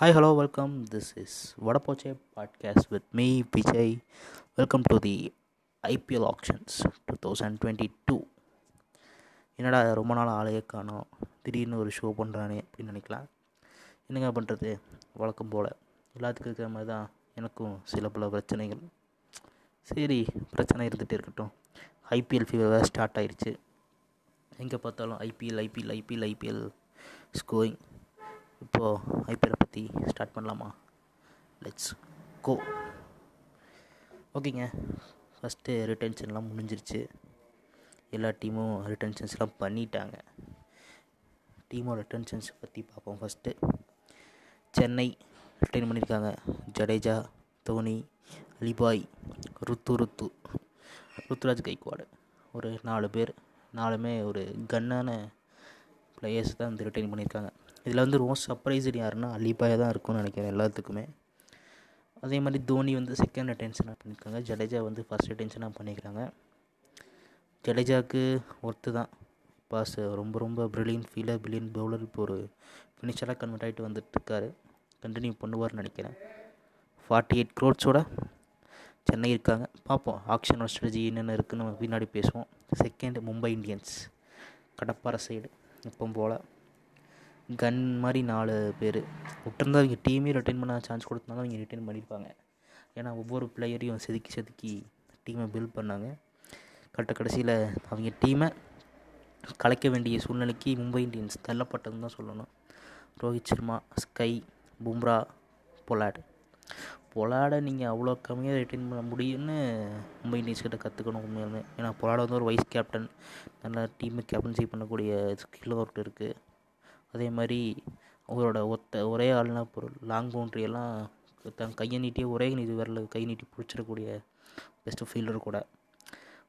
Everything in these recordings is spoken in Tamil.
Hi hello welcome this is Vadapoche podcast with me Vijay welcome to the IPL auctions two thousand twenty two என்னடா ரொம்ப நாள் ஆளையே காணோம். திடீர்னு ஒரு ஷோ பண்ணுறானே அப்படின்னு நினைக்கலாம். என்னங்க பண்ணுறது வழக்கம் போல். எல்லாத்துக்கும் இருக்கிற மாதிரி தான் எனக்கும் சில பல பிரச்சனைகள். சரி பிரச்சனை இருந்துகிட்டே இருக்கட்டும். ஐபிஎல் ஃபீவர் ஸ்டார்ட் ஆயிடுச்சு எங்கே பார்த்தாலும் ஐபிஎல் ஐபிஎல் ஐபிஎல் ஐபிஎல் ஸ்கோயிங் இப்போது ஐபிஎல்லை பற்றி ஸ்டார்ட் பண்ணலாமா? லெட்ஸ் கோ ஓகேங்க ஃபஸ்ட்டு ரிட்டன்ஷன்லாம் முடிஞ்சிருச்சு. எல்லா டீமும் ரிட்டன்ஷன்ஸ்லாம் பண்ணிட்டாங்க. டீமோட ரிட்டன்ஷன்ஸ் பற்றி பார்ப்போம் ஃபஸ்ட்டு சென்னை ரிட்டைன் பண்ணியிருக்காங்க ஜடேஜா தோனி அலிபாய் ருத்து ருத்து. ருத்துராஜ் கைக்வாடு. ஒரு நாலு பேர். நாலுமே ஒரு கன்னான பிளேயர்ஸ் தான் வந்து ரிட்டைன் பண்ணியிருக்காங்க இதில் வந்து ரோஸ் சர்ப்ரைஸ்டு யாருன்னா அலிபாய் தான் இருக்கும்னு நினைக்கிறேன் எல்லாத்துக்குமே. அதே மாதிரி தோனி வந்து செகண்ட் அட்டென்ஷனாக பண்ணியிருக்காங்க. ஜடேஜா வந்து ஃபஸ்ட் அட்டென்ஷனாக பண்ணிக்கிறாங்க ஜடேஜாவுக்கு ஒர்த்து தான். பாஸ் ரொம்ப ரொம்ப ப்ரில்லியன் ஃபீலர் பில்லியன் பவுலர் இப்போ ஒரு ஃபினிஷராக கன்வெர்ட் ஆகிட்டு வந்துட்டுருக்காரு. கண்டினியூ பண்ணுவார்னு நினைக்கிறேன். ஃபார்ட்டி எயிட் க்ரோட்ஸோட சென்னை இருக்காங்க. பார்ப்போம் ஆக்ஷனோட ஸ்ட்ராட்டஜி என்னென்ன இருக்குன்னு நம்ம பின்னாடி பேசுவோம். செகண்ட் மும்பை இந்தியன்ஸ் கடப்பாறை சைடு இப்போ போல். கன் மாதிரி நாலு பேர். விட்டுருந்தா அவங்க டீமே ரிட்டைன் பண்ண சான்ஸ் கொடுத்தாங்க அவங்க ரிட்டைன் பண்ணியிருப்பாங்க ஏன்னா ஒவ்வொரு பிளேயரையும் செதுக்கி செதுக்கி டீமை பில்ட் பண்ணாங்க. கட்ட கடைசியில் அவங்க டீமை கலைக்க வேண்டிய சூழ்நிலைக்கு மும்பை இந்தியன்ஸ் தள்ளப்பட்டதுன்னு தான் சொல்லணும். Rohit Sharma SKY Bumrah Pollard. பொலாடை நீங்கள் அவ்வளோ கம்மியாக ரிட்டைன் பண்ண முடியும்னு மும்பை இந்தியன்ஸ் கிட்ட கற்றுக்கணும் உண்மையாலுமே. ஏன்னா பொலாடை வந்து ஒரு வைஸ் கேப்டன் நல்லா டீமை கேப்டன்சி பண்ணக்கூடிய ஸ்கில் ஒர்க் இருக்குது அதே மாதிரி அவரோட ஒத்த ஒரே ஆள்னா பொருள். லாங் பவுண்ட்ரி எல்லாம் தன் கையை நீட்டியே ஒரே இது விரல கை நீட்டி பிடிச்சிடக்கூடிய பெஸ்ட்டு ஃபீல்டர் கூட.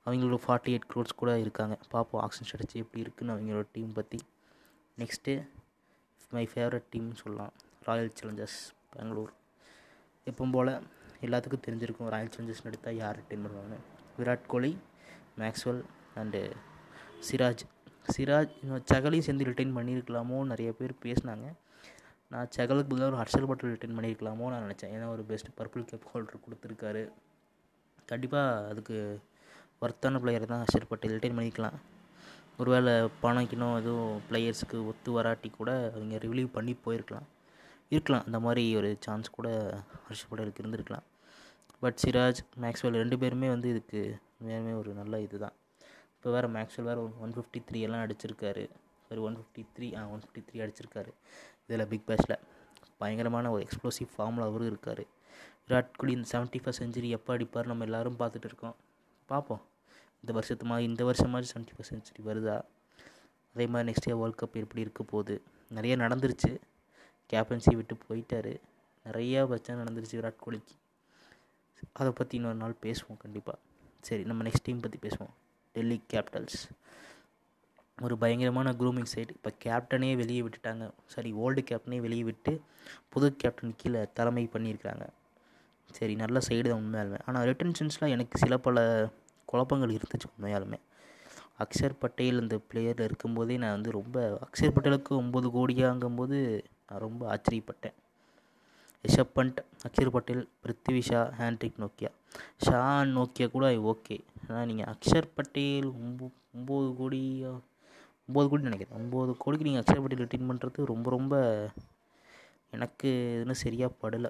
அவங்களோட ஃபார்ட்டி எயிட் க்ரோட்ஸ் கூட இருக்காங்க. பார்ப்போம் ஆக்ஷன் ஸ்ட்ராட்டஜி எப்படி இருக்குன்னு அவங்களோட டீம் பற்றி நெக்ஸ்ட்டு மை ஃபேவரட் டீம்னு சொல்லலாம். ராயல் சேலஞ்சர்ஸ் பெங்களூர் எப்பவும் போல் எல்லாத்துக்கும் தெரிஞ்சிருக்கும் ராயல் சேலஞ்சர்ஸ் எடுத்தால் யார் டீம் பண்ணுவாங்க? விராட் கோலி மேக்ஸ்வெல் அண்டு சிராஜ் சிராஜ் சகலையும் சேர்ந்து ரிட்டைன் பண்ணியிருக்கலாமோ நிறைய பேர் பேசினாங்க. நான் சகலுக்கு பதிலாக ஒரு ஹர்ஷல் பட்டல் ரிட்டைன் பண்ணியிருக்கலாமோ நான் நினச்சேன். ஏன்னா ஒரு பெஸ்ட் பர்பிள் கேப் ஹோல்டர் கொடுத்துருக்காரு. கண்டிப்பாக அதுக்கு ஒர்த்தான பிளேயர் தான் ஹர்ஷல் பட்டேல் ரிட்டைன் பண்ணிக்கலாம். ஒருவேளை பணம் கிணம் எதுவும் பிளேயர்ஸுக்கு ஒத்து வராட்டி கூட அவங்க ரிலீவ் பண்ணி போயிருக்கலாம். இருக்கலாம். அந்த மாதிரி ஒரு சான்ஸ் கூட ஹர்ஷல் பட்டேலுக்கு இருந்திருக்கலாம். பட் சிராஜ் மேக்ஸ்வெல் ரெண்டு பேருமே வந்து இதுக்கு உண்மையாலுமே ஒரு நல்ல இது தான் இப்போ வேறு மேக்ஸ்வெல் வேறு ஒன் ஃபிஃப்டி த்ரீ எல்லாம் அடிச்சிருக்காரு. ஒரு ஒன் ஃபிஃப்டி த்ரீ ஆ ஒன் ஃபிஃப்டி த்ரீ அடிச்சிருக்காரு. இதில் பிக் பேஷில் பயங்கரமான ஒரு எக்ஸ்ப்ளோசிவ் ஃபார்மில் அவரும் இருக்கார். விராட் கோலி இந்த செவன்ட்டி ஃபஸ்ட் செஞ்சுரி எப்போ அடிப்பார் நம்ம எல்லோரும் பார்த்துட்டு இருக்கோம். பார்ப்போம். இந்த வருஷத்து மாதிரி இந்த வருஷம் மாதிரி செவன்ட்டி ஃபஸ்ட் செஞ்சுரி வருதா? அதே மாதிரி நெக்ஸ்ட் இயர் வேர்ல்ட் கப் எப்படி இருக்க போகுது? நிறைய நடந்துருச்சு. கேப்டன்சி விட்டு போயிட்டார். நிறையா பிரச்சனை நடந்துருச்சு விராட் கோலிக்கு. அதை பற்றி இன்னொரு நாள் பேசுவோம் கண்டிப்பாக சரி நம்ம நெக்ஸ்ட் டீம் பற்றி பேசுவோம். டெல்லி கேபிட்டல்ஸ் ஒரு பயங்கரமான க்ரூமிங் சைடு இப்போ கேப்டனே வெளியே விட்டுட்டாங்க. சாரி ஓல்டு கேப்டனே வெளியே விட்டு புது கேப்டன் கீழே தலைமை பண்ணியிருக்கிறாங்க. சரி நல்ல சைடு தான் உண்மையாலுமே. ஆனால் ரிட்டன்ஷன்ஸ்லாம் எனக்கு சில பல குழப்பங்கள் இருந்துச்சு உண்மையாலுமே. அக்ஷர் பட்டேல் அந்த பிளேயரில் இருக்கும்போதே நான் வந்து ரொம்ப அக்ஷர் பட்டேலுக்கு ஒம்பது கோடியாங்கும்போது நான் ரொம்ப ஆச்சரியப்பட்டேன். ரிஷப் பண்ட் அக்ஷர் பட்டேல் பிருத்திவி ஷா ஹேண்ட்ரிக் நோக்கியா? ஷா நோக்கியா கூட ஓகே. ஆனால் நீங்கள் அக்ஷர் பட்டேல் ஒம்போ ஒம்பது கோடி ஒம்பது கோடி நினைக்கிறேன். ஒம்பது கோடிக்கு நீங்கள் அக்ஷர் பட்டேல் ரிட்டைன் பண்ணுறது ரொம்ப ரொம்ப எனக்கு இதுன்னு சரியாக படலை.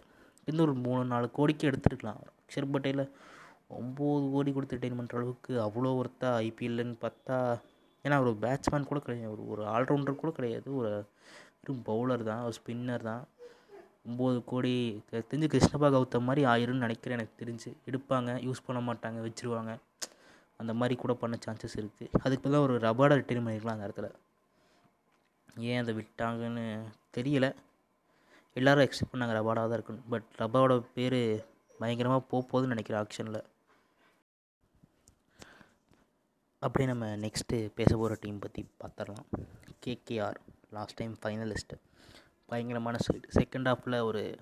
இன்னும் ஒரு மூணு நாலு கோடிக்கு எடுத்துருக்கலாம். அக்ஷர் பட்டேலை ஒம்பது கோடி கொடுத்து ரிட்டைன் பண்ணுற அளவுக்கு அவ்வளோ ஒருத்தா ஐபிஎல்லுன்னு பார்த்தா ஏன்னா ஒரு பேட்ஸ்மேன் கூட கிடையாது. ஒரு ஒரு ஆல்ரவுண்டர் கூட கிடையாது. ஒரு வெறும் பவுலர் தான். ஒரு ஸ்பின்னர் தான். ஒம்பது கோடி தெரிஞ்சு கிருஷ்ணபா கௌதம் மாதிரி ஆயிரும்னு நினைக்கிறேன் எனக்கு தெரிஞ்சு. எடுப்பாங்க யூஸ் பண்ண மாட்டாங்க வச்சுருவாங்க. அந்த மாதிரி கூட பண்ண சான்சஸ் இருக்குது அதுக்கு பதிலாக ஒரு ரபார்டை ரிட்டைன் பண்ணிக்கலாம் அந்த இடத்துல. ஏன் அதை விட்டாங்கன்னு தெரியலை. எல்லோரும் எக்ஸ்பெக்ட் பண்ணாங்க ரபாடாக தான் இருக்கணும். பட் ரபாவோட பேர் பயங்கரமாக போக போகுதுன்னு நினைக்கிறேன் ஆக்ஷனில் அப்படியே நம்ம நெக்ஸ்ட்டு பேச போகிற டீம் பற்றி பார்த்துடலாம் கேகேஆர் லாஸ்ட் டைம் ஃபைனலிஸ்ட்டு பயங்கரமான சைடு செகண்ட் ஹாஃபில் ஒரு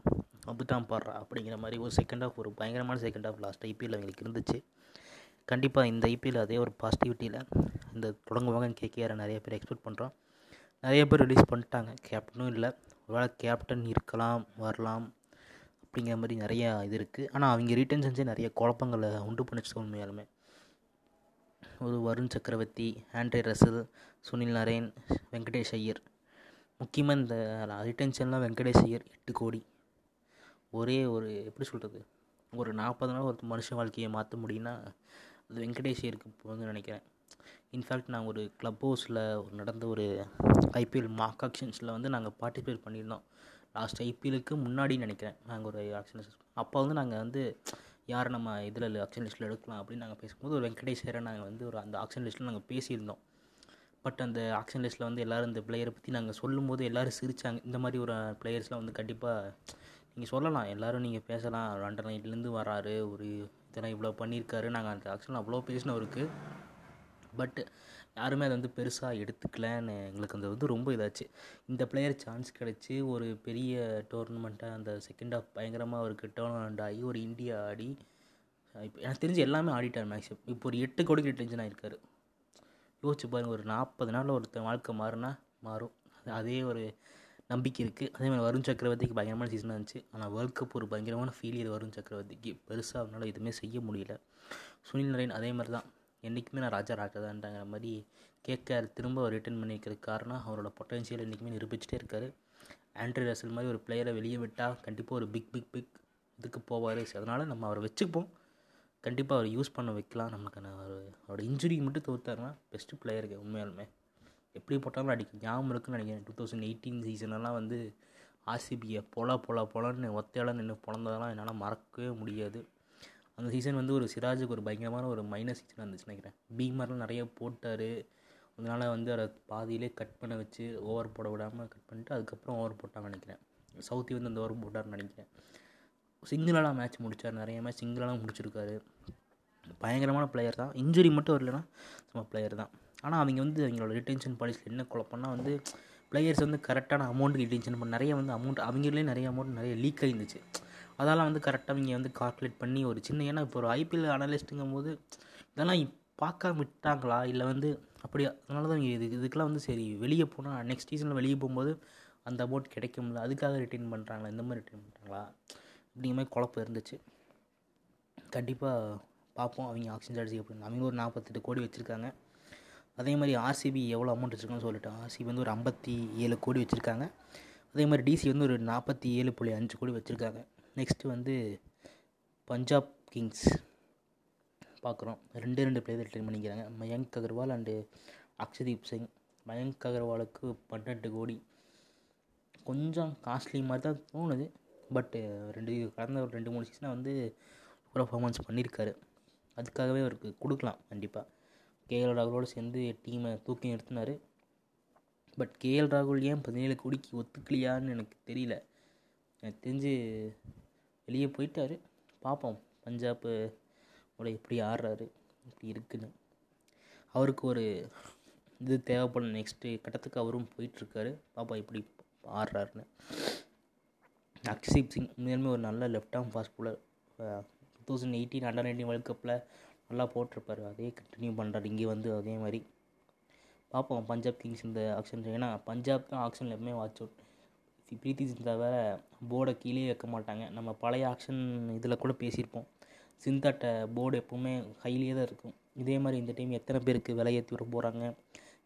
அபுதான் பாடுறா அப்படிங்கிற மாதிரி ஒரு செகண்ட் ஹாஃப் ஒரு பயங்கரமான செகண்ட் ஹாஃப் லாஸ்ட் ஐபிஎல் அவங்களுக்கு இருந்துச்சு. கண்டிப்பாக இந்த ஐபிஎல் அதே ஒரு பாசிட்டிவிட்டியில் இந்த தொடங்குவாங்க கேகேஆரை நிறைய பேர் எக்ஸ்பெக்ட் பண்ணுறோம் நிறைய பேர் ரிலீஸ் பண்ணிட்டாங்க. கேப்டனும் இல்லை. ஒருவேளை கேப்டன் இருக்கலாம் வரலாம் அப்படிங்கிற மாதிரி நிறையா இது இருக்குது ஆனால் அவங்க ரிட்டர்ன் செஞ்சே நிறைய குழப்பங்களை உண்டு பண்ணிச்சு உண்மையாலுமே. ஒரு Varun Chakravarthy Andre Russell Sunil Narine Venkatesh Iyer முக்கியமாக இந்த ரிட்டன்ஷன்லாம் வெங்கடேஷ் ஐயர் எட்டு கோடி. ஒரே ஒரு எப்படி சொல்கிறது ஒரு நாற்பது நாள் ஒரு மனுஷன் வாழ்க்கையை மாற்ற முடியும்னா அது வெங்கடேஷ் ஐயருக்கு போகுதுன்னு நினைக்கிறேன் இன்ஃபேக்ட் நான் ஒரு க்ளப் ஹவுஸில் நடந்த ஒரு ஐபிஎல் மார்க் ஆக்ஷன்ஸில் வந்து நாங்கள் பார்ட்டிசிபேட் பண்ணியிருந்தோம். லாஸ்ட் ஐபிஎலுக்கு முன்னாடி நினைக்கிறேன். நாங்கள் ஒரு ஆக்ஷன் அப்போ வந்து நாங்கள் வந்து யார் நம்ம இதில் ஆக்ஷன் லிஸ்ட்டில் எடுக்கலாம் அப்படின்னு நாங்கள் பேசும்போது ஒரு வெங்கடேஷ் ஐயரை நாங்கள் வந்து ஒரு அந்த ஆக்ஷன் லிஸ்ட்டில் நாங்கள் பேசியிருந்தோம். பட் அந்த ஆக்ஷன் லிஸ்ட்டில் வந்து எல்லோரும் இந்த பிளேயரை பற்றி நாங்கள் சொல்லும் போது எல்லோரும் சிரித்தாங்க இந்த மாதிரி ஒரு பிளேயர்ஸ்லாம் வந்து கண்டிப்பாக நீங்கள் சொல்லலாம். எல்லோரும் நீங்கள் பேசலாம். ரெண்டரை இதுலேருந்து வராரு. ஒரு இதெல்லாம் இவ்வளோ பண்ணியிருக்காரு. நாங்கள் அந்த ஆக்ஷனில் அவ்வளோ பேசினவருக்கு. பட் யாருமே அதை வந்து பெருசாக எடுத்துக்கலன்னு எங்களுக்கு அந்த வந்து ரொம்ப இதாச்சு. இந்த பிளேயர் சான்ஸ் கிடச்சி ஒரு பெரிய டோர்னமெண்ட்டாக அந்த செகண்ட் ஆஃப் பயங்கரமாக அவருக்கு டோர்னமெண்ட் ஆகி ஒரு இந்தியா ஆடி இப்போ எனக்கு தெரிஞ்சு எல்லாமே ஆடிட்டார் மேக்ஸிமம் இப்போ ஒரு எட்டு கோடிக்கு டென்ஷன் ஆகிருக்காரு யோசிச்சு பாருங்கள் ஒரு நாற்பது நாளில் ஒருத்தன் வாழ்க்கை மாறினா மாறும். அதே ஒரு நம்பிக்கை இருக்குது அதே மாதிரி வருண் சக்கரவர்த்திக்கு பயங்கரமான சீசனாக இருந்துச்சு. ஆனால் வேர்ல்ட் கப் ஒரு பயங்கரமான ஃபீலியர் வருண் சக்கரவர்த்திக்கு. பெருசாக அவனால் எதுவுமே செய்ய முடியல. சுனில் நரேன் அதே மாதிரி தான். என்றைக்குமே நான் ராஜா ராஜா மாதிரி கேட்கார். திரும்ப அவர் ரிட்டர்ன் பண்ணிக்கிறதுக்கு காரணம் அவரோட பொட்டன்ஷியல் என்றைக்குமே நிரூபிச்சிட்டே இருக்கார். ஆண்ட்ரி ரசல் மாதிரி ஒரு பிளேயரை வெளியே விட்டால் கண்டிப்பாக ஒரு பிக் பிக் பிக் இதுக்கு போவார். அதனால் நம்ம அவரை வச்சுப்போம். கண்டிப்பாக அவர் யூஸ் பண்ண வைக்கலாம். நமக்கான ஒரு அவரோட இன்ஜுரி மட்டும் தோற்றாருன்னா பெஸ்ட்டு பிளேயருக்கு உண்மையாலுமே. எப்படி போட்டாலும் அடிக்க ஞாபகம் இருக்குன்னு நினைக்கிறேன். டூ தௌசண்ட் எயிட்டீன் சீசனெல்லாம் வந்து ஆர்சிபியை பொல பொல பொலன்னு ஒத்தையால நின்று பிறந்ததெல்லாம் என்னால் மறக்கவே முடியாது. அந்த சீசன் வந்து ஒரு சிராஜுக்கு ஒரு பயங்கரமான ஒரு மைனஸ் சீசனாக இருந்துச்சு நினைக்கிறேன். பீமர்லாம் நிறைய போட்டார். அதனால் வந்து அதை பாதியிலே கட் பண்ண வச்சு ஓவர் போட விடாமல் கட் பண்ணிட்டு அதுக்கப்புறம் ஓவர் போட்டான்னு நினைக்கிறேன். சவுத்தி வந்து அந்த ஓவர் போட்டார்னு நினைக்கிறேன். சிங்கிளாலாம் மேட்ச் முடித்தார் நிறைய மேட்ச் சிங்கிளாலாம் முடிச்சிருக்காரு. பயங்கரமான பிளேயர் தான். இன்ஜுரி மட்டும் வரலன்னா சும்மா பிளேயர் தான். ஆனால் அவங்க வந்து அவங்களோட ரிட்டென்ஷன் பாலிசியில் என்ன குழப்பம்னா வந்து பிளேயர்ஸ் வந்து கரெக்டான அமௌண்ட்டுக்கு ரிட்டென்ஷன் பண்ண நிறைய வந்து அமௌண்ட் அவங்களே நிறைய அமௌண்ட் நிறைய லீக் ஆகிருந்துச்சு அதெல்லாம் வந்து கரெக்டாக அவங்க வந்து கால்குலேட் பண்ணி ஒரு சின்ன ஏன்னா இப்போ ஒரு ஐபிஎல் அனலிஸ்ட்டுங்கும் போது இதெல்லாம் பார்க்காம விட்டாங்களா? இல்லை வந்து அப்படியா? அதனால தான் இது இதுக்கெல்லாம் வந்து சரி வெளியே போனால் நெக்ஸ்ட் சீசனில் வெளியே போகும்போது அந்த அமௌண்ட் கிடைக்கும்ல. அதுக்காக ரிட்டைன் பண்ணுறாங்களா இந்த மாதிரி ரிட்டைன் பண்ணுறாங்களா அப்படிங்கிற மாதிரி குழப்பம் இருந்துச்சு. கண்டிப்பாக பார்ப்போம் அவங்க ஆக்ஷன் சார்ஜ் அப்படின்னு அவங்க ஒரு நாற்பத்தெட்டு கோடி வச்சுருக்காங்க. அதே மாதிரி ஆர்சிபி எவ்வளோ அமௌண்ட் வச்சுருக்காங்கன்னு சொல்லிட்டு ஆர்சிபி வந்து ஒரு ஐம்பத்தி ஏழு கோடி வச்சுருக்காங்க. அதே மாதிரி டிசி வந்து ஒரு நாற்பத்தி ஏழு புள்ளி அஞ்சு கோடி வச்சுருக்காங்க. நெக்ஸ்ட்டு வந்து பஞ்சாப் கிங்ஸ் பார்க்குறோம். ரெண்டு ரெண்டு பிளேயர் ட்ரெயின் பண்ணிக்கிறாங்க. மயங்க் அகர்வால் அண்டு அக்ஷதீப் சிங். மயங்க் அகர்வாலுக்கு பன்னெண்டு கோடி. கொஞ்சம் காஸ்ட்லி மாதிரி தான் தோணுது. பட்டு ரெண்டு கடந்த ஒரு ரெண்டு மூணு சீசனாக வந்து பர்ஃபார்மன்ஸ் பண்ணியிருக்காரு அதுக்காகவே அவருக்கு கொடுக்கலாம் கண்டிப்பாக கேஎல் ராகுலோடு சேர்ந்து டீமை தூக்கி நிறுத்தினார். பட் கேஎல் ராகுல் ஏன் பதினேழு கோடிக்கு ஒத்துக்கலையான்னு எனக்கு தெரியல. எனக்கு தெரிஞ்சு வெளியே போயிட்டார். பார்ப்போம் பஞ்சாப்பு உடைய எப்படி ஆடுறாரு இப்படி இருக்குன்னு. அவருக்கு ஒரு இது தேவைப்படும் நெக்ஸ்ட்டு கட்டத்துக்கு அவரும் போயிட்டுருக்காரு. பாப்பா இப்படி ஆடுறாருன்னு. அக்ஷீப் சிங் உண்மையாலுமே ஒரு நல்ல left arm fast bowler thousand eighteen under nineteen world கப்பில் நல்லா போட்டிருப்பார். அதே கண்டினியூ பண்ணுறாரு இங்கே வந்து அதே மாதிரி. பார்ப்போம். பஞ்சாப் கிங்ஸ் இந்த ஆக்ஷன் ஏன்னா பஞ்சாப் தான் ஆக்ஷனில் எப்பவுமே வாட்ச் அவுட் பிரீத்தி சிந்தா வேறு போர்டை கீழே வைக்க மாட்டாங்க. நம்ம பழைய ஆக்ஷன் இதில் கூட பேசியிருப்போம். சிந்தாட்ட போர்டு எப்போவுமே ஹைலியே தான் இருக்கும். இதே மாதிரி இந்த டைம் எத்தனை பேருக்கு விலையேற்றி விட போகிறாங்க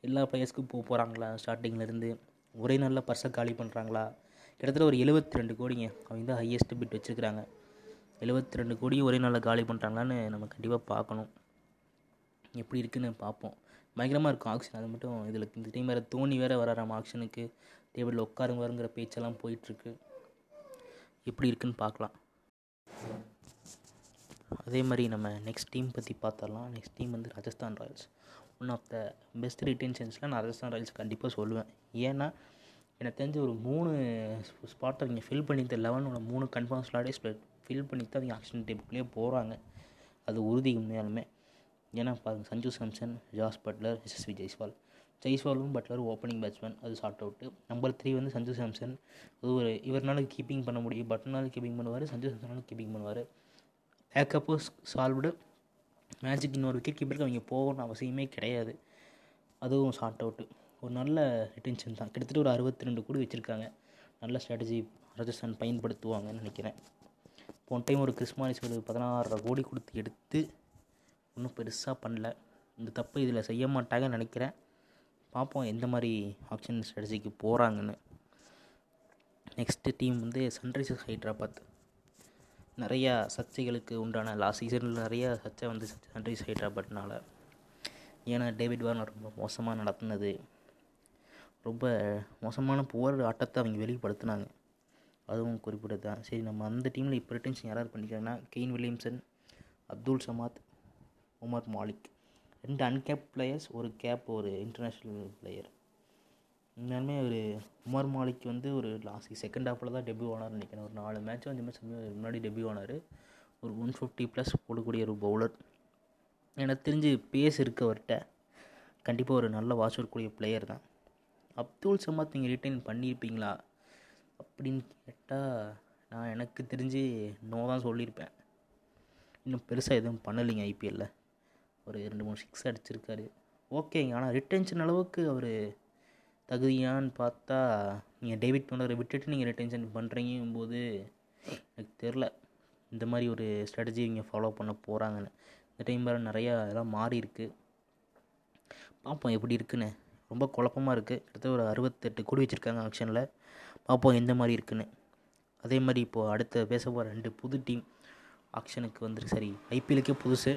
எல்லா பிளேயர்ஸ்க்கும் போக போகிறாங்களா ஸ்டார்டிங்லேருந்து ஒரே நல்ல பர்ஸை காலி பண்ணுறாங்களா கிட்டத்தட்ட ஒரு எழுபத்தி ரெண்டு கோடிங்க. அவங்க தான் ஹையஸ்ட் பிட் வச்சுருக்கிறாங்க. எழுபத்தி ரெண்டு கோடியும் ஒரே நாளில் காலி பண்ணுறாங்களான்னு நம்ம கண்டிப்பாக பார்க்கணும். எப்படி இருக்குன்னு பார்ப்போம். பயங்கரமாக இருக்கும் ஆக்ஷன் அது மட்டும் இதில் இந்த டைம் வேறு தோனி வேறு வராராம் ஆக்ஷனுக்கு டேபிளில் உட்காருவாருங்கிற பேச்செல்லாம் போயிட்டுருக்கு. எப்படி இருக்குன்னு பார்க்கலாம். அதே மாதிரி நம்ம நெக்ஸ்ட் டீம் பற்றி பார்த்தரலாம் நெக்ஸ்ட் டீம் வந்து Rajasthan Royals. One of the best ரிட்டென்ஷன்ஸில் நான் ராஜஸ்தான் ராயல்ஸ் கண்டிப்பாக சொல்லுவேன். ஏன்னா எனக்கு தெரிஞ்ச ஒரு மூணு ஸ்பாட்டை நீங்கள் ஃபில் பண்ணி இந்த லெவனோட மூணு கன்ஃபார்ம் ஸ்லாட்டே ஃபில் பண்ணி தான் அவங்க ஆக்ஷன் டேப்புக்குள்ளேயே போகிறாங்க அது உறுதி உண்மையாலுமே. ஏன்னா பாருங்கள் சஞ்சு சாம்சன் ஜாஸ் பட்லர் எஸ்எஸ்வி ஜெய்ஸ்வால். ஜெய்ஸ்வாலும் பட்லர் ஓப்பனிங் பேட்ஸ்மேன் அது ஷார்ட் அவுட்டு நம்பர் த்ரீ வந்து சஞ்சு சாம்சன். அது ஒரு இவர்னால கீப்பிங் பண்ண முடியும். பட்னால கீப்பிங் பண்ணுவார் சஞ்சு சாம்சனால கீப்பிங் பண்ணுவார். பேக்கப்பு சால்வ்டு மேட்சுக்கு இன்னொரு விக்கெட் கீப்பருக்கு அவங்க போகணும்னு அவசியமே கிடையாது. அதுவும் ஷார்ட் அவுட்டு ஒரு நல்ல ரிட்டென்ஷன் தான். கிட்டத்தட்ட ஒரு அறுபத்தி ரெண்டு கோடி வச்சுருக்காங்க. நல்ல ஸ்ட்ராட்டஜி ராஜஸ்தான் பயன்படுத்துவாங்கன்னு நினைக்கிறேன். போன டைம் ஒரு கிறிஸ்மானிஸ் ஒரு பதினாறரை கோடி கொடுத்து எடுத்து ஒன்றும் பெருசாக பண்ணல. இந்த தப்பு இதில் செய்ய மாட்டாங்கன்னு நினைக்கிறேன். பார்ப்போம் எந்த மாதிரி ஆப்ஷன் ஸ்ட்ராட்டஜிக்கு போகிறாங்கன்னு நெக்ஸ்ட்டு டீம் வந்து சன்ரைசர்ஸ் ஹைட்ராபாத் நிறையா சர்ச்சைகளுக்கு உண்டான லாஸ்ட் சீசனில் நிறையா சர்ச்சை வந்து சன்ரைஸ் ஹைட்ராபாத்னால ஏன்னா டேவிட் வார்னர் ரொம்ப மோசமாக நடத்துனது. ரொம்ப மோசமான புவர் ஆட்டத்தை அவங்க வெளிப்படுத்தினாங்க. அதுவும் குறிப்பிட்டது தான் சரி நம்ம அந்த டீமில் இப்போ ரிட்டன்ஷன் யாராவது பண்ணிக்கிறாங்கன்னா Kane Williamson Abdul Samad Umar Malik. ரெண்டு அன்கேப் பிளேயர்ஸ் ஒரு கேப் ஒரு இன்டர்நேஷ்னல் பிளேயர் உண்மையாலுமே ஒரு உமர் மாலிக் வந்து ஒரு லாஸ்ட் செகண்ட் ஹாஃபில் தான் டெபியூ ஆனார் நினைக்கிறேன். ஒரு நாலு மேட்ச் வந்து முன்னாடி டெபியூ ஆனார். ஒரு ஒன் ஃபிஃப்டி ப்ளஸ் போடக்கூடிய ஒரு பவுலர் எனக்கு தெரிஞ்சு பேஸ் இருக்கு அவர்கிட்ட கண்டிப்பாக ஒரு நல்ல வாட்ச் வரக்கூடிய பிளேயர் தான். அப்துல் சமாத் நீங்கள் ரிட்டைன் பண்ணியிருப்பீங்களா அப்படின்னு கேட்டால் நான் எனக்கு தெரிஞ்சு நோ தான் சொல்லியிருப்பேன். இன்னும் பெருசாக எதுவும் பண்ணலைங்க ஐபிஎல்லில் ஒரு ரெண்டு மூணு சிக்ஸ் அடிச்சிருக்காரு. ஓகேங்க ஆனால் ரிட்டென்ஷன் அளவுக்கு அவர் தகுதியான்னு பார்த்தா நீங்கள் டேவிட் பண்ணரை விட்டுட்டு நீங்கள் ரிட்டென்ஷன் பண்ணுறீங்கும் போது எனக்கு தெரில இந்த மாதிரி ஒரு ஸ்ட்ராட்டஜி இவங்க ஃபாலோ பண்ண போகிறாங்கன்னு இந்த டைம் வேறு நிறையா இதெல்லாம் மாறி இருக்குது பார்ப்போம் எப்படி இருக்குன்னு. ரொம்ப குழப்பமாக இருக்குது கிட்டத்தட்ட ஒரு அறுபத்தெட்டு கோடி வச்சுருக்காங்க ஆக்ஷனில் பார்ப்போம் எந்த மாதிரி இருக்குன்னு. அதே மாதிரி இப்போது அடுத்த பேச போகிற ரெண்டு புது டீம் ஆக்ஷனுக்கு வந்துருக்கு சரி ஐபிஎலுக்கே புதுசு.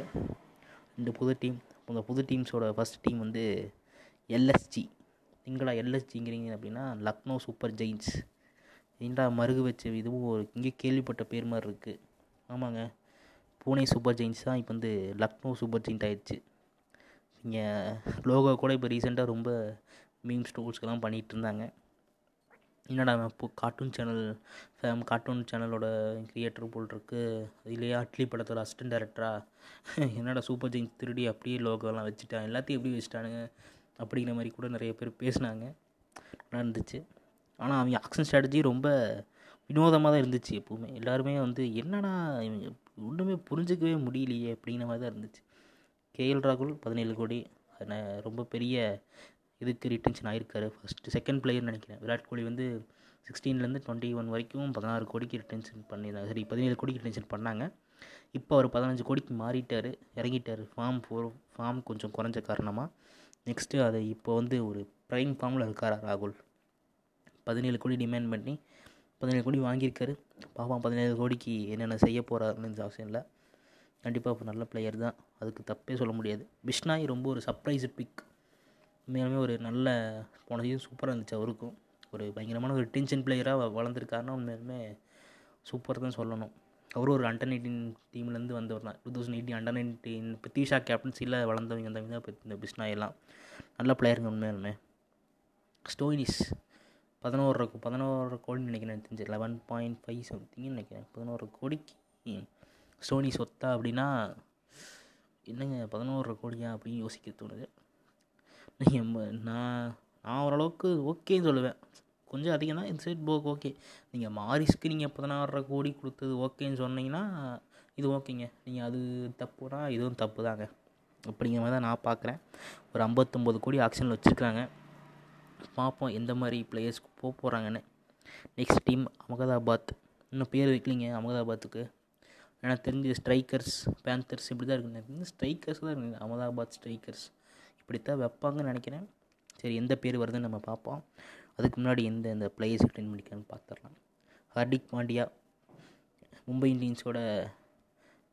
ரெண்டு புது டீம் அந்த புது டீம்ஸோட ஃபஸ்ட் டீம் வந்து எல்எஸ்ஜி நீங்களா எல்எஸ்ஜிங்கிறீங்க அப்படின்னா லக்னோ சூப்பர் ஜெயின்ஸ் ஏண்டா மருகு வச்ச இதுவும் ஒரு இங்கே கேள்விப்பட்ட பேர் மாதிரி இருக்குது ஆமாங்க. பூனே சூப்பர் ஜெயின்ஸ் தான் இப்போ வந்து லக்னோ சூப்பர் ஜெயின்ட் ஆயிடுச்சு. இங்கே லோகோ கூட இப்போ ரீசெண்டாக ரொம்ப மீம் ஸ்டோர்ஸ்க்கெல்லாம் பண்ணிகிட்டு இருந்தாங்க. என்னடா இப்போ கார்ட்டூன் சேனல் ஃபேம் கார்ட்டூன் சேனலோட கிரியேட்டர் போல் இருக்கு இதுலேயே அட்லி படத்தோட அசிஸ்டன்ட் டேரக்டரா என்னடா சூப்பர் ஜெயின் திருடி அப்படியே லோகோலாம் வச்சுட்டான். எல்லாத்தையும் எப்படி வச்சுட்டானுங்க? அப்படிங்கிற மாதிரி கூட நிறைய பேர் பேசினாங்க. நல்லா இருந்துச்சு. ஆனால் அவங்க ஆக்ஷன் ஸ்ட்ராட்டஜி ரொம்ப வினோதமாக தான் இருந்துச்சு எப்போவுமே. எல்லாருமே வந்து என்னடா இவங்க ஒன்றுமே புரிஞ்சிக்கவே முடியலையே அப்படிங்கிற மாதிரி தான் இருந்துச்சு. கேஎல் ராகுல் பதினேழு கோடி. ரொம்ப பெரிய இதுக்கு ரிட்டன்ஷன் ஆயிருக்காரு. ஃபஸ்ட்டு செகண்ட் பிளேயர்னு நினைக்கிறேன். விராட் கோலி வந்து சிக்ஸ்டீன்லேருந்து டுவெண்ட்டி ஒன் வரைக்கும் பதினாறு கோடிக்கு ரிட்டன்ஷன் பண்ணியிருந்தாங்க. சரி பதினேழு கோடிக்கு ரிட்டென்ஷன் பண்ணாங்க. இப்போ அவர் பதினஞ்சு கோடிக்கு மாறிட்டார் இறங்கிட்டார். ஃபார்ம் ஃபோர் ஃபார்ம் கொஞ்சம் குறைஞ்ச காரணமாக நெக்ஸ்ட்டு அதை இப்போ வந்து ஒரு ப்ரைம் ஃபார்மில் இருக்கார் ராகுல்? பதினேழு கோடி டிமாண்ட் பண்ணி பதினேழு கோடி வாங்கியிருக்காரு. பாவம் பதினேழு கோடிக்கு என்னென்ன செய்ய போகிறாருன்னு அவசியம் இல்லை. கண்டிப்பாக இப்போ நல்ல பிளேயர் தான். அதுக்கு தப்பே சொல்ல முடியாது. பிஷ்னாய் ரொம்ப ஒரு சர்ப்ரைஸ் பிக் உண்மையாலுமே ஒரு நல்ல போன சீசன் சூப்பராக இருந்துச்சு அவருக்கும். ஒரு பயங்கரமான ஒரு டென்ஷன் பிளேயராக வளர்ந்துருக்காருன்னா உண்மையாலுமே சூப்பர் தான் சொல்லணும். அவரும் ஒரு அண்டர் நைன்டீன் டீம்லேருந்து வந்தவர் தான். Two thousand eighteen under nineteen Prithisha கேப்டன்சியில் வளர்ந்தவங்க வந்தவங்க தான் இந்த பிஸ்னாயெல்லாம் நல்ல பிளேயருங்க உண்மையாலுமே. ஸ்டோயினிஸ் பதினோரு பதினோரு கோடி நினைக்கிறேன் எனக்கு தெரிஞ்சு. லெவன் பாயிண்ட் ஃபைவ் சம்திங்னு நினைக்கிறேன். பதினோரு கோடிக்கு ஸ்டோனி சொத்தா அப்படின்னா என்னங்க பதினோரு கோடியா அப்படின்னு யோசிக்க தோணுது. நீங்கள் நான் நான் ஓரளவுக்கு ஓகேன்னு சொல்லுவேன். கொஞ்சம் அதிகம் தான் இந்த சைட் போக் ஓகே நீங்கள் மாரிஸ்க்கு நீங்கள் பதினாறரை கோடி கொடுத்தது ஓகேன்னு சொன்னீங்கன்னா இது ஓகேங்க நீங்கள் அது தப்புனா இதுவும் தப்பு தாங்க அப்படிங்கிற மாதிரி தான் நான் பார்க்குறேன் ஒரு ஐம்பத்தொம்போது கோடி ஆக்ஷனில் வச்சுருக்காங்க. பார்ப்போம் எந்த மாதிரி பிளேயர்ஸ்க்கு போக போகிறாங்கன்னு நெக்ஸ்ட் டீம் அகமதாபாத். இன்னும் பேர் வைக்கலிங்க அகமதாபாத்துக்கு. எனக்கு தெரிஞ்சு ஸ்ட்ரைக்கர்ஸ் பேந்தர்ஸ் இப்படி தான் இருக்குங்க ஸ்ட்ரைக்கர்ஸ் தான் இருக்குங்க. அகமதாபாத் ஸ்ட்ரைக்கர்ஸ் இப்படித்தான் வைப்பாங்கன்னு நினைக்கிறேன். சரி எந்த பேர் வருதுன்னு நம்ம பார்ப்போம். அதுக்கு முன்னாடி எந்த இந்த பிளேயர்ஸ் ரிட்டைன் பண்ணிக்கலான்னு பார்த்துடலாம். ஹார்திக் பாண்டியா மும்பை இந்தியன்ஸோட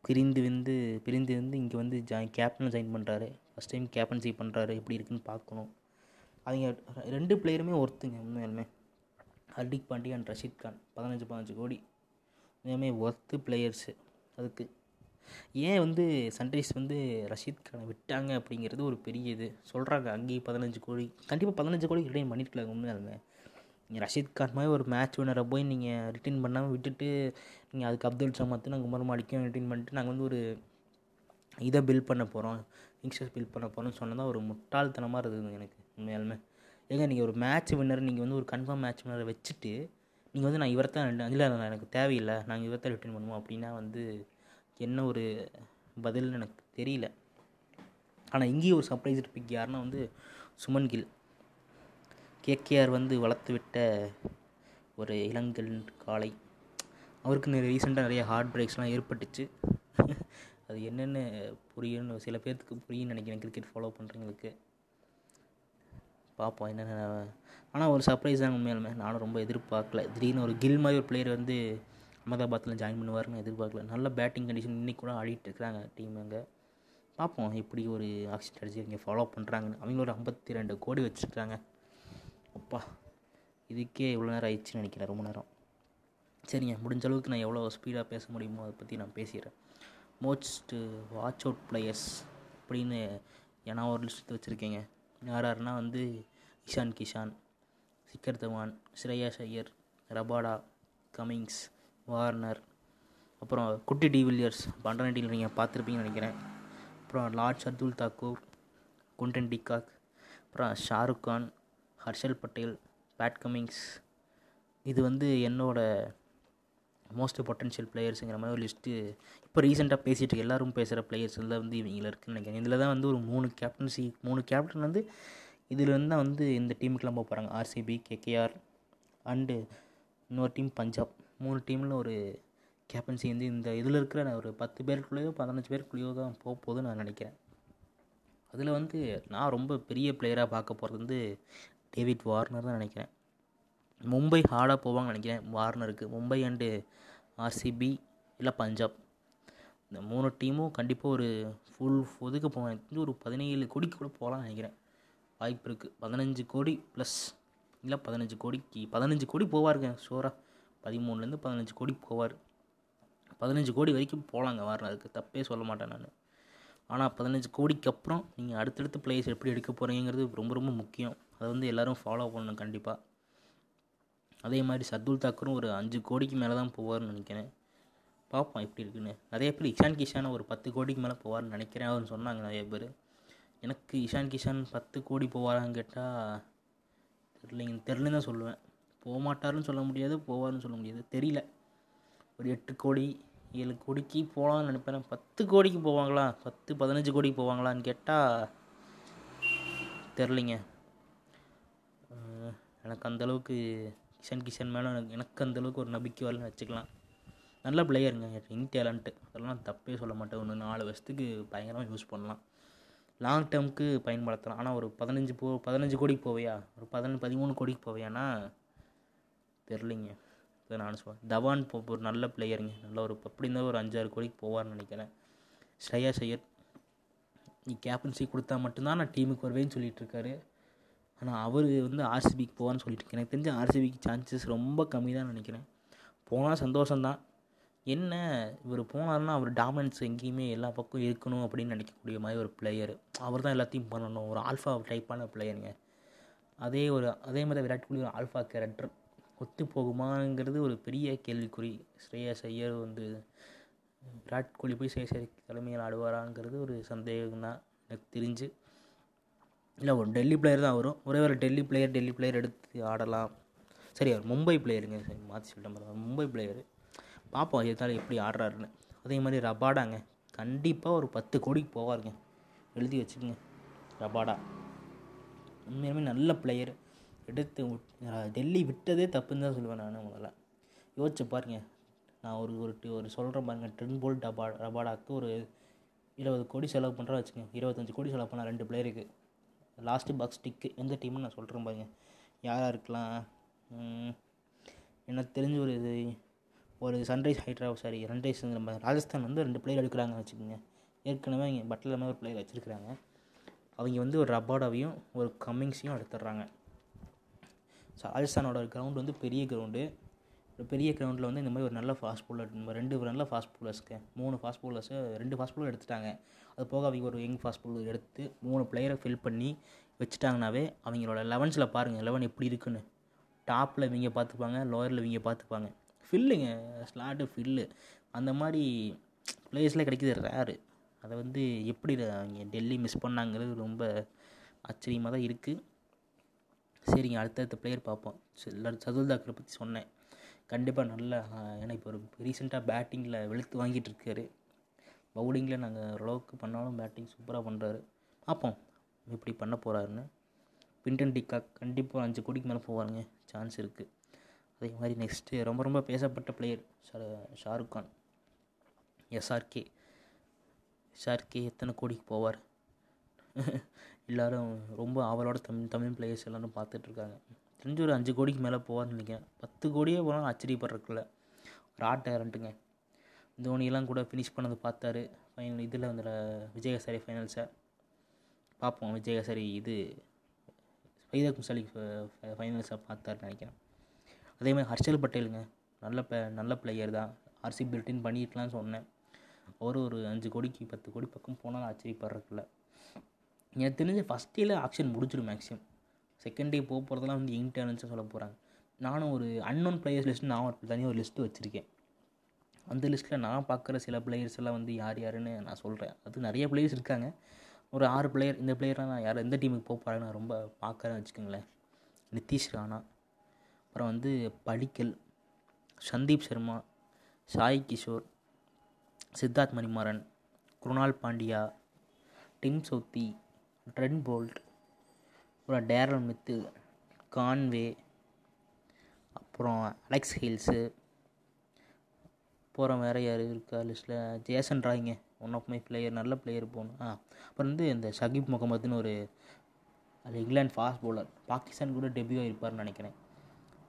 பிரிந்து வந்து பிரிந்து வந்து இங்கே வந்து ஜாயின் கேப்டன் ஜாயின் பண்ணுறாரு ஃபஸ்ட் டைம் கேப்டன்சி பண்ணுறாரு எப்படி இருக்குன்னு பார்க்கணும். அவங்க ரெண்டு பிளேயருமே ஒர்த்துங்க உண்மையாலுமே. ஹர்திக் பாண்டியா அண்ட் ரஷீத் கான். பதினஞ்சு பதினஞ்சு கோடி. உண்மையுமே ஒர்த்து பிளேயர்ஸு அதுக்கு ஏன் வந்து சன்ரைஸ் வந்து ரஷீத் கானை விட்டாங்க அப்படிங்கிறது ஒரு பெரிய இது? சொல்கிறாங்க அங்கேயும் பதினஞ்சு கோடி கண்டிப்பாக பதினஞ்சு கோடி ரிட்டைன் பண்ணியிருக்கலாங்க உண்மையாலுமே. நீங்கள் ரஷீத் கான் மாதிரி ஒரு மேட்ச் வினரை போய் நீங்கள் ரிட்டைன் பண்ணாமல் விட்டுட்டு நீங்கள் அதுக்கு அப்துல் சமத்து நாங்கள் உமர் மாலிக்கும் ரிட்டைன் பண்ணிட்டு நாங்கள் வந்து ஒரு இதை பில்ட் பண்ண போகிறோம் யங்ஸ்டர்ஸ் பில்ட் பண்ண போகிறோம்னு சொன்னதான் ஒரு முட்டாள்தனமாக இருக்குது எனக்கு உண்மையாலுமே. ஏங்க நீங்கள் ஒரு மேட்ச் வின்னர் நீங்கள் வந்து ஒரு கன்ஃபார்ம் மேட்ச் வின்னரை வச்சுட்டு நீங்கள் வந்து நான் இவரை தான் இல்லை எனக்கு தேவையில்லை நாங்கள் இவரை தான் பண்ணுவோம் அப்படின்னா வந்து என்ன ஒரு பதில்னு எனக்கு தெரியல. ஆனால் இங்கேயும் ஒரு சர்ப்ரைஸ் பிக் யாருன்னா வந்து சுமன் கில். கேகேஆர் வந்து வளர்த்து விட்ட ஒரு இளங்கல் காலை அவருக்கு ரீசெண்டாக நிறைய ஹார்ட் பிரேக்ஸ்லாம் ஏற்பட்டுச்சு. அது என்னென்னு புரியும்னு சில பேர்த்துக்கு புரியும்னு நினைக்கிறேன். கிரிக்கெட் ஃபாலோ பண்ணுறவங்களுக்கு பார்ப்போம் என்னென்ன ஆனால் ஒரு சர்ப்ரைஸ் தான் உண்மையாலுமே. நானும் ரொம்ப எதிர்பார்க்கல. திடீர்னு ஒரு கில் மாதிரி ஒரு பிளேயர் வந்து அகமதாபாத்தில் ஜாயின் பண்ணுவார்னு எதிர்பார்க்கல. நல்ல பேட்டிங் கண்டிஷன் இன்றைக்கி கூட ஆடிட்டு இருக்கிறாங்க டீம் அங்கே. பார்ப்போம் எப்படி ஒரு ஆக்ஷன் ஸ்ட்ராட்டஜி இங்கே ஃபாலோ பண்ணுறாங்கன்னு அவங்க ஒரு ஐம்பத்தி ரெண்டு கோடி வச்சுருக்காங்க. அப்பா இதுக்கே இவ்வளோ நேரம் ஆயிடுச்சுன்னு நினைக்கிறேன் ரொம்ப நேரம். சரிங்க முடிஞ்ச அளவுக்கு நான் எவ்வளோ ஸ்பீடாக பேச முடியுமோ அதை பற்றி நான் பேசிடுறேன். மோஸ்ட்டு வாட்ச் அவுட் பிளேயர்ஸ் அப்படின்னு ஏன்னா ஒரு லிஸ்ட் வச்சுருக்கீங்க. யார் யாருன்னா வந்து Ishan Kishan Shikhar Dhawan Shreyas Iyer Rabada Cummins Warner. அப்புறம் குட்டி டிவில்லியர்ஸ் பண்டனட்டியில் நீங்கள் பார்த்துருப்பீங்கன்னு நினைக்கிறேன். அப்புறம் lord Shardul Thakur Quinton de Kock அப்புறம் ஷாருக் கான் ஹர்ஷல் பட்டேல் பேட் கமிங்ஸ். இது வந்து என்னோட மோஸ்ட் பொட்டன்ஷியல் பிளேயர்ஸுங்கிற மாதிரி ஒரு லிஸ்ட்டு இப்போ ரீசெண்டாக பேசிகிட்டு எல்லோரும் எல்லாரும் பேசுகிற பிளேயர்ஸ் எல்லாம் வந்து இவங்கள இருக்குன்னு நினைக்கிறேன். இதில் தான் வந்து ஒரு மூணு கேப்டன்சி மூணு கேப்டன் வந்து இதிலேருந்து தான் வந்து இந்த டீமுக்கெலாம் போக போகிறாங்க ஆர்சிபி கேகேஆர் அண்டு இன்னொரு டீம் பஞ்சாப். மூணு டீமில் ஒரு கேப்டன்சி வந்து இந்த இதில் இருக்கிற ஒரு பத்து பேருக்குள்ளேயோ பதினஞ்சு பேருக்குள்ளேயோ தான் போக போகுதுன்னு நான் நினைக்கிறேன். அதில் வந்து நான் ரொம்ப பெரிய பிளேயராக பார்க்க போகிறது வந்து டேவிட் வார்னர் தான் நினைக்கிறேன். மும்பை ஹார்டாக போவாங்கன்னு நினைக்கிறேன் வார்னருக்கு. மும்பை அண்டு ஆர்சிபி இல்லை பஞ்சாப். இந்த மூணு டீமும் கண்டிப்பாக ஒரு ஃபுல் ஒதுக்க போவாங்க. ஒரு பதினேழு கோடிக்கு கூட போகலான்னு நினைக்கிறேன். வாய்ப்பு இருக்குது பதினஞ்சு கோடி ப்ளஸ் இல்லை பதினஞ்சு கோடிக்கு பதினஞ்சு கோடி போவாருங்க ஷோராக பதிமூணுலேருந்து பதினஞ்சு கோடி போவார் பதினஞ்சு கோடி வரைக்கும் போகலாங்க வார்னருக்கு தப்பே சொல்ல மாட்டேன் நான். ஆனால் பதினஞ்சு கோடிக்கு அப்புறம் நீங்கள் அடுத்தடுத்த பிளேயர்ஸ் எப்படி எடுக்க போகிறீங்கிறது ரொம்ப ரொம்ப முக்கியம். அதை வந்து எல்லோரும் ஃபாலோ பண்ணணும் கண்டிப்பாக அதே மாதிரி சர்துல் தாக்கரும் ஒரு அஞ்சு கோடிக்கு மேலே தான் போவார்னு நினைக்கிறேன். பார்ப்போம் எப்படி இருக்குன்னு. நிறைய பேர் இஷான் கிஷானை ஒரு பத்து கோடிக்கு மேலே போவார்னு நினைக்கிறேன். அவர்னு சொன்னாங்க நிறைய பேர். எனக்கு இஷான் கிஷான் பத்து கோடி போவாரான்னு கேட்டால் தெரிலிங்க தெரிலன்னு தான் சொல்லுவேன். போகமாட்டாருன்னு சொல்ல முடியாது போவார்னு சொல்ல முடியாது. தெரியல. ஒரு எட்டு கோடி ஏழு கோடிக்கு போகலான்னு நினைப்பேன். பத்து கோடிக்கு போவாங்களா? பத்து பதினஞ்சு கோடிக்கு போவாங்களான்னு கேட்டால் தெரிலிங்க எனக்கு அந்தளவுக்கு கிஷன் கிஷன் மேலே எனக்கு எனக்கு அந்தளவுக்கு ஒரு நம்பிக்கை வரலன்னு வச்சுக்கலாம். நல்ல பிளேயருங்க. Ring talent. அதெல்லாம் தப்பே சொல்ல மாட்டேன். ஒன்று நாலு வருஷத்துக்கு பயங்கரமாக யூஸ் பண்ணலாம். லாங் டேர்முக்கு பயன்படுத்தலாம். ஆனால் ஒரு பதினஞ்சு போ பதினஞ்சு கோடிக்கு போவையா? ஒரு பதினஞ்சு பதிமூணு கோடிக்கு போவையானா தெரிலிங்க இதை நான் சொல்கிறேன் தவான் போ ஒரு நல்ல பிளேயருங்க நல்ல ஒரு அப்படி இருந்தால் ஒரு அஞ்சாறு கோடிக்கு போவார்னு நினைக்கிறேன். ஸ்ரேயா சையர் நீ கேப்டன்சி கொடுத்தா மட்டும்தான் நான் டீமுக்கு வருவேன்னு சொல்லிட்டு இருக்காரு. ஆனால் அவர் வந்து ஆர்சிபிக்கு போவான்னு சொல்லிட்டு இருக்கேன். எனக்கு தெரிஞ்ச ஆர்சிபிக்கு சான்சஸ் ரொம்ப கம்மி தான் நினைக்கிறேன். போனால் சந்தோஷம்தான். என்ன இவர் போனார்னா அவர் டாமினன்ஸ் எங்கேயுமே எல்லா பக்கம் இருக்கணும் அப்படின்னு நினைக்கக்கூடிய மாதிரி ஒரு பிளேயர் அவர் தான் எல்லாத்தையும் பண்ணணும். ஒரு ஆல்ஃபா டைப்பான பிளேயருங்க அதே ஒரு அதே மாதிரி விராட் கோலி ஒரு ஆல்ஃபா கேரக்டர் ஒத்து போகுமாங்கிறது ஒரு பெரிய கேள்விக்குறி. ஸ்ரேயஸ் ஐயர் வந்து விராட் கோலி போய் சேசரி தலைமையில் ஆடுவாராங்கிறது ஒரு சந்தேகம் தான் எனக்கு தெரிஞ்சு. இல்லை ஒரு டெல்லி பிளேயர் தான் வரும். ஒரே ஒரு டெல்லி பிளேயர் டெல்லி பிளேயர் எடுத்து ஆடலாம். சரி அவர் மும்பை பிளேயருங்க சரி மாற்றி சொல்லிட்டேன் மும்பை பிளேயரு பார்ப்போம் இருந்தாலும் எப்படி ஆடுறாருன்னு. அதே மாதிரி ரபாடாங்க. கண்டிப்பாக ஒரு பத்து கோடிக்கு போவாருங்க. எழுதி வச்சுக்கோங்க. ரபாடா. உண்மையுமே நல்ல பிளேயர் எடுத்து டெல்லி விட்டதே தப்புன்னு தான் சொல்லுவேன் நான் முதல்ல. யோசிச்சு பாருங்க. நான் ஒரு ஒரு ஒரு சொல்கிறேன் பாருங்கள் ட்ரென் போல் டபா ரபாடாக்கு ஒரு இருபது கோடி செலவு பண்ணுறா வச்சுக்கோங்க. இருபத்தஞ்சி கோடி செலவு பண்ணால் ரெண்டு பிளேயருக்கு லாஸ்ட்டு பாக்ஸ் டிக்கு எந்த டீம்னு நான் சொல்கிறேன் பாருங்க. யாராக இருக்கலாம்? எனக்கு தெரிஞ்ச ஒரு இது ஒரு சன்ரைஸ் ஹைட்ராபாத் சாரி சன்ரைஸ் நம்ம ராஜஸ்தான் வந்து ரெண்டு பிளேயர் எடுக்கிறாங்கன்னு வச்சுக்கோங்க. ஏற்கனவே இங்கே பட்டில் மாதிரி ஒரு பிளேயர் வச்சுருக்கிறாங்க. அவங்க வந்து ஒரு ரபாடாவையும் ஒரு கம்மிங்ஸையும் எடுத்துடுறாங்க. ஸோ ராஜஸ்தானோட கிரவுண்ட் வந்து பெரிய கிரவுண்டு ஒரு பெரிய கிரவுண்டில் வந்து இந்த மாதிரி ஒரு நல்ல ஃபாஸ்ட் பவுலர் நம்ம ரெண்டு நல்ல ஃபாஸ்ட் பவுலர்ஸ்க்கு மூணு ஃபாஸ்ட் பவுலர்ஸு ரெண்டு ஃபாஸ்ட் பவுலர் எடுத்துட்டாங்க. அது போக அவங்க ஒரு யங் ஃபாஸ்ட் பவுலர் எடுத்து மூணு பிளேயரை ஃபில் பண்ணி வச்சுட்டாங்கனாவே அவங்களோட லெவன்ஸில் பாருங்கள் லெவன் எப்படி இருக்குன்னு. டாப்பில் இவங்க பார்த்துப்பாங்க லோயரில் இவங்க பார்த்துப்பாங்க. ஃபில்லுங்க ஸ்லாட்டு ஃபில்லு அந்த மாதிரி பிளேயர்ஸ்லாம் கிடைக்கிது ரேரு அதை வந்து எப்படி அவங்க டெல்லி மிஸ் பண்ணாங்கிறது ரொம்ப ஆச்சரியமாக தான் இருக்குது சரிங்க அடுத்தடுத்த பிளேயர் பார்ப்போம். எல்லாரும் சதுல் தாக்கரை பற்றி சொன்னேன். கண்டிப்பாக நல்ல ஏன்னா இப்போ ஒரு ரீசெண்டாக பேட்டிங்கில் வெளுத்து வாங்கிட்டு இருக்காரு. பவுலிங்கில் நாங்கள் ஓரளவுக்கு பண்ணாலும் பேட்டிங் சூப்பராக பண்ணுறாரு பார்ப்போம் எப்படி பண்ண போகிறாருன்னு பின்டன் டிக்கா கண்டிப்பாக அஞ்சு கோடிக்கு மேலே போவாருங்க. சான்ஸ் இருக்குது அதே மாதிரி நெக்ஸ்ட்டு ரொம்ப ரொம்ப பேசப்பட்ட player Shahrukh Khan. SRK SRK எத்தனை கோடிக்கு போவார்? எல்லோரும் ரொம்ப ஆவலோட தமிழ் தமிழ் பிளேயர்ஸ் எல்லோரும் பார்த்துட்ருக்காங்க. தெரிஞ்சு ஒரு அஞ்சு கோடிக்கு மேலே போவார்னு நினைக்கிறேன். பத்து கோடியே போனாலும் ஆச்சரியப்படுறதுக்குள்ள. ஒரு ஆட் டேலண்ட்டுங்க தோனியெல்லாம் கூட ஃபினிஷ் பண்ணது பார்த்தாரு. ஃபைனல் இதில் அந்த விஜயசாரி ஃபைனல்ஸை பார்ப்போம். விஜயசாரி இது வைதக் முசாலி ஃபைனல்ஸை பார்த்தாரு நினைக்கிறேன். அதே மாதிரி ஹர்ஷல் பட்டேலுங்க. நல்ல ப நல்ல பிளேயர் தான். ஆர்சிபி ரிட்டன் பண்ணியிருக்கலாம்னு சொன்னேன். ஒரு ஒரு அஞ்சு கோடிக்கு பத்து கோடி பக்கம் போனாலும் ஆச்சரியப்படுறதுக்குள்ள. எனக்கு தெரிஞ்ச ஃபஸ்ட் டேல ஆக்ஷன் முடிச்சிடும் மேக்ஸிமம் செகண்ட் டே போக போகிறதெல்லாம் வந்து யங் சொல்ல போகிறாங்க நானும் ஒரு அன்னோன் பிளேயர்ஸ் லிஸ்ட்டு நான் ஒரு தனியாக ஒரு லிஸ்ட்டு வச்சுருக்கேன். அந்த லிஸ்ட்டில் நான் பார்க்குற சில பிளேயர்ஸ் எல்லாம் வந்து யார் யாருன்னு நான் சொல்கிறேன் அது நிறைய பிளேயர்ஸ் இருக்காங்க. ஒரு ஆறு பிளேயர் இந்த பிளேயர்லாம் நான் யார் எந்த டீமுக்கு போக போகிறாங்க நான் ரொம்ப பார்க்குறேன்னு வச்சுக்கோங்களேன். நிதிஷ் ராணா. அப்புறம் வந்து Padikkal Sandeep Sharma Sai Kishore Siddharth Manimaran Krunal Pandya Tim Southee Trent Boult அப்புறம் டேரல் மித்து கான்வே அப்புறம் அலெக்ஸ் ஹில்ஸு அப்புறம் வேறு யார் இருக்கா லிஸ்ட்டில் ஜேசன் ராய்ங்க ஒன் ஆஃப் மை பிளேயர் நல்ல பிளேயர் போகணும் ஆ அப்புறம் வந்து இந்த ஷகீப் முகமதுன்னு ஒரு அது இங்கிலாந்து ஃபாஸ்ட் பவுலர் பாகிஸ்தான் கூட டெபியூ ஆகிருப்பார்னு நினைக்கிறேன்.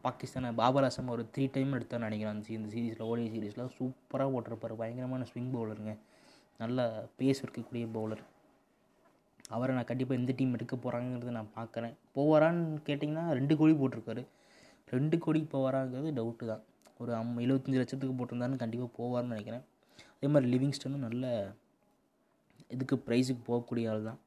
பாகிஸ்தானை பாபர் அசம் ஒரு த்ரீ டைம் எடுத்தான்னு நினைக்கிறேன் அந்த இந்த சீரீஸில் ஓடி சீரீஸில் சூப்பராக போட்டிருப்பார் பயங்கரமான ஸ்விங் பவுலருங்க நல்ல பேஸ் இருக்கக்கூடிய பவுலர் அவரை நான் கண்டிப்பாக இந்த டீம் எடுக்க போகிறாங்கிறத நான் பார்க்குறேன். போவாரான்னு கேட்டிங்கன்னா ரெண்டு கோடி போட்டிருக்காரு. ரெண்டு கோடிக்கு போவாராங்கிறது டவுட்டு தான். ஒரு அம் எழுபத்தஞ்சி லட்சத்துக்கு போட்டிருந்தாருன்னு கண்டிப்பாக போவார்னு நினைக்கிறேன். அதே மாதிரி லிவிங்ஸ்டனும் நல்ல இதுக்கு ப்ரைஸுக்கு போகக்கூடிய ஆள் தான்.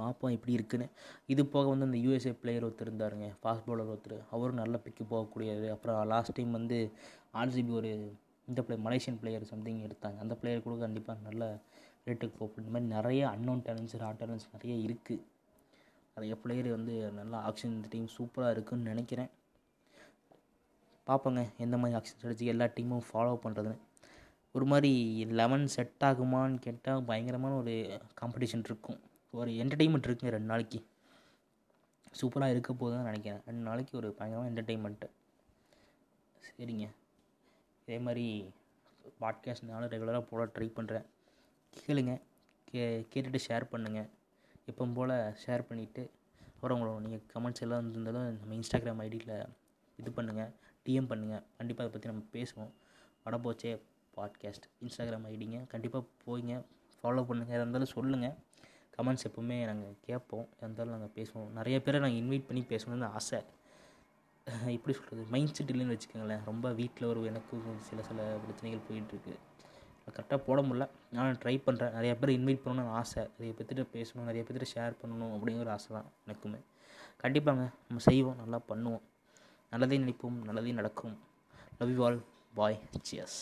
பார்ப்போம் எப்படி இருக்குன்னு. இது போக வந்து அந்த யூஎஸ்ஏ பிளேயர் ஒருத்தர் இருந்தாருங்க ஃபாஸ்ட் பவுலர் ஒருத்தர். அவரும் நல்ல பிக்கு போகக்கூடியது அப்புறம் லாஸ்ட் டைம் வந்து ஆர்சிபி ஒரு இந்த பிளே மலேசியன் பிளேயர் சம்திங் எடுத்தாங்க. அந்த பிளேயர் கூட கண்டிப்பாக நல்ல ரேட்டுக்கு போகும் இந்த மாதிரி நிறைய அன்னோன் டேலண்ட்ஸ் ராட் டேலண்ட்ஸ் நிறைய இருக்குது நிறைய பிளேயர் வந்து நல்லா ஆக்ஷன் இந்த டீம் சூப்பராக இருக்குன்னு நினைக்கிறேன். பார்ப்போங்க எந்த மாதிரி ஆக்ஷன் ஸ்ட்ராட்டஜி எல்லா டீமும் ஃபாலோ பண்ணுறதுன்னு ஒரு மாதிரி லெவன் செட் ஆகுமான்னு கேட்டால் பயங்கரமான ஒரு காம்படிஷன் இருக்கும். ஒரு என்டர்டெயின்மெண்ட் இருக்குங்க ரெண்டு நாளைக்கு. சூப்பராக இருக்க போதுன்னு நினைக்கிறேன். ரெண்டு நாளைக்கு ஒரு பயங்கரமான என்டர்டெயின்மெண்ட்டு சரிங்க. இதே மாதிரி பாட்காஸ்ட்னாலும் ரெகுலராக போட ட்ரை பண்ணுறேன் கேளுங்க. கே கேட்டுட்டு ஷேர் பண்ணுங்கள் எப்பவும் போல் ஷேர் பண்ணிவிட்டு அப்புறம் உங்களோட நீங்கள் கமெண்ட்ஸ் எல்லாம் இருந்திருந்தாலும் நம்ம இன்ஸ்டாகிராம் ஐடியில் இது பண்ணுங்கள் டிஎம் பண்ணுங்கள் கண்டிப்பாக அதை பற்றி நம்ம பேசுவோம். வடபோச்சே பாட்காஸ்ட் இன்ஸ்டாகிராம் ஐடிங்க கண்டிப்பாக போய்ங்க ஃபாலோ பண்ணுங்கள் எதாக இருந்தாலும் சொல்லுங்கள் கமெண்ட்ஸ் எப்போவுமே நாங்கள் கேட்போம். எதாக இருந்தாலும் நாங்கள் பேசுவோம். நிறைய பேரை நாங்கள் இன்வைட் பண்ணி பேசணும்னு ஆசை. எப்படி சொல்கிறது மைண்ட் செட் இல்லைன்னு வச்சுக்கோங்களேன். ரொம்ப வீட்டில் ஒரு எனக்கு சில சில பிரச்சனைகள் போயிட்டுருக்கு கரெக்டாக போட முடில நான் ட்ரை பண்ணுறேன் நிறைய பேர் இன்வைட் பண்ணணும்னு ஆசை. நிறைய பேர்த்திட்ட பேசணும். நிறைய பேர்த்திட்ட ஷேர் பண்ணணும் அப்படிங்கிற ஆசை தான் எனக்குமே. கண்டிப்பாங்க நம்ம செய்வோம். நல்லா பண்ணுவோம். நல்லதே நினைப்போம். நல்லதே நடக்கும். Love you all bye cheers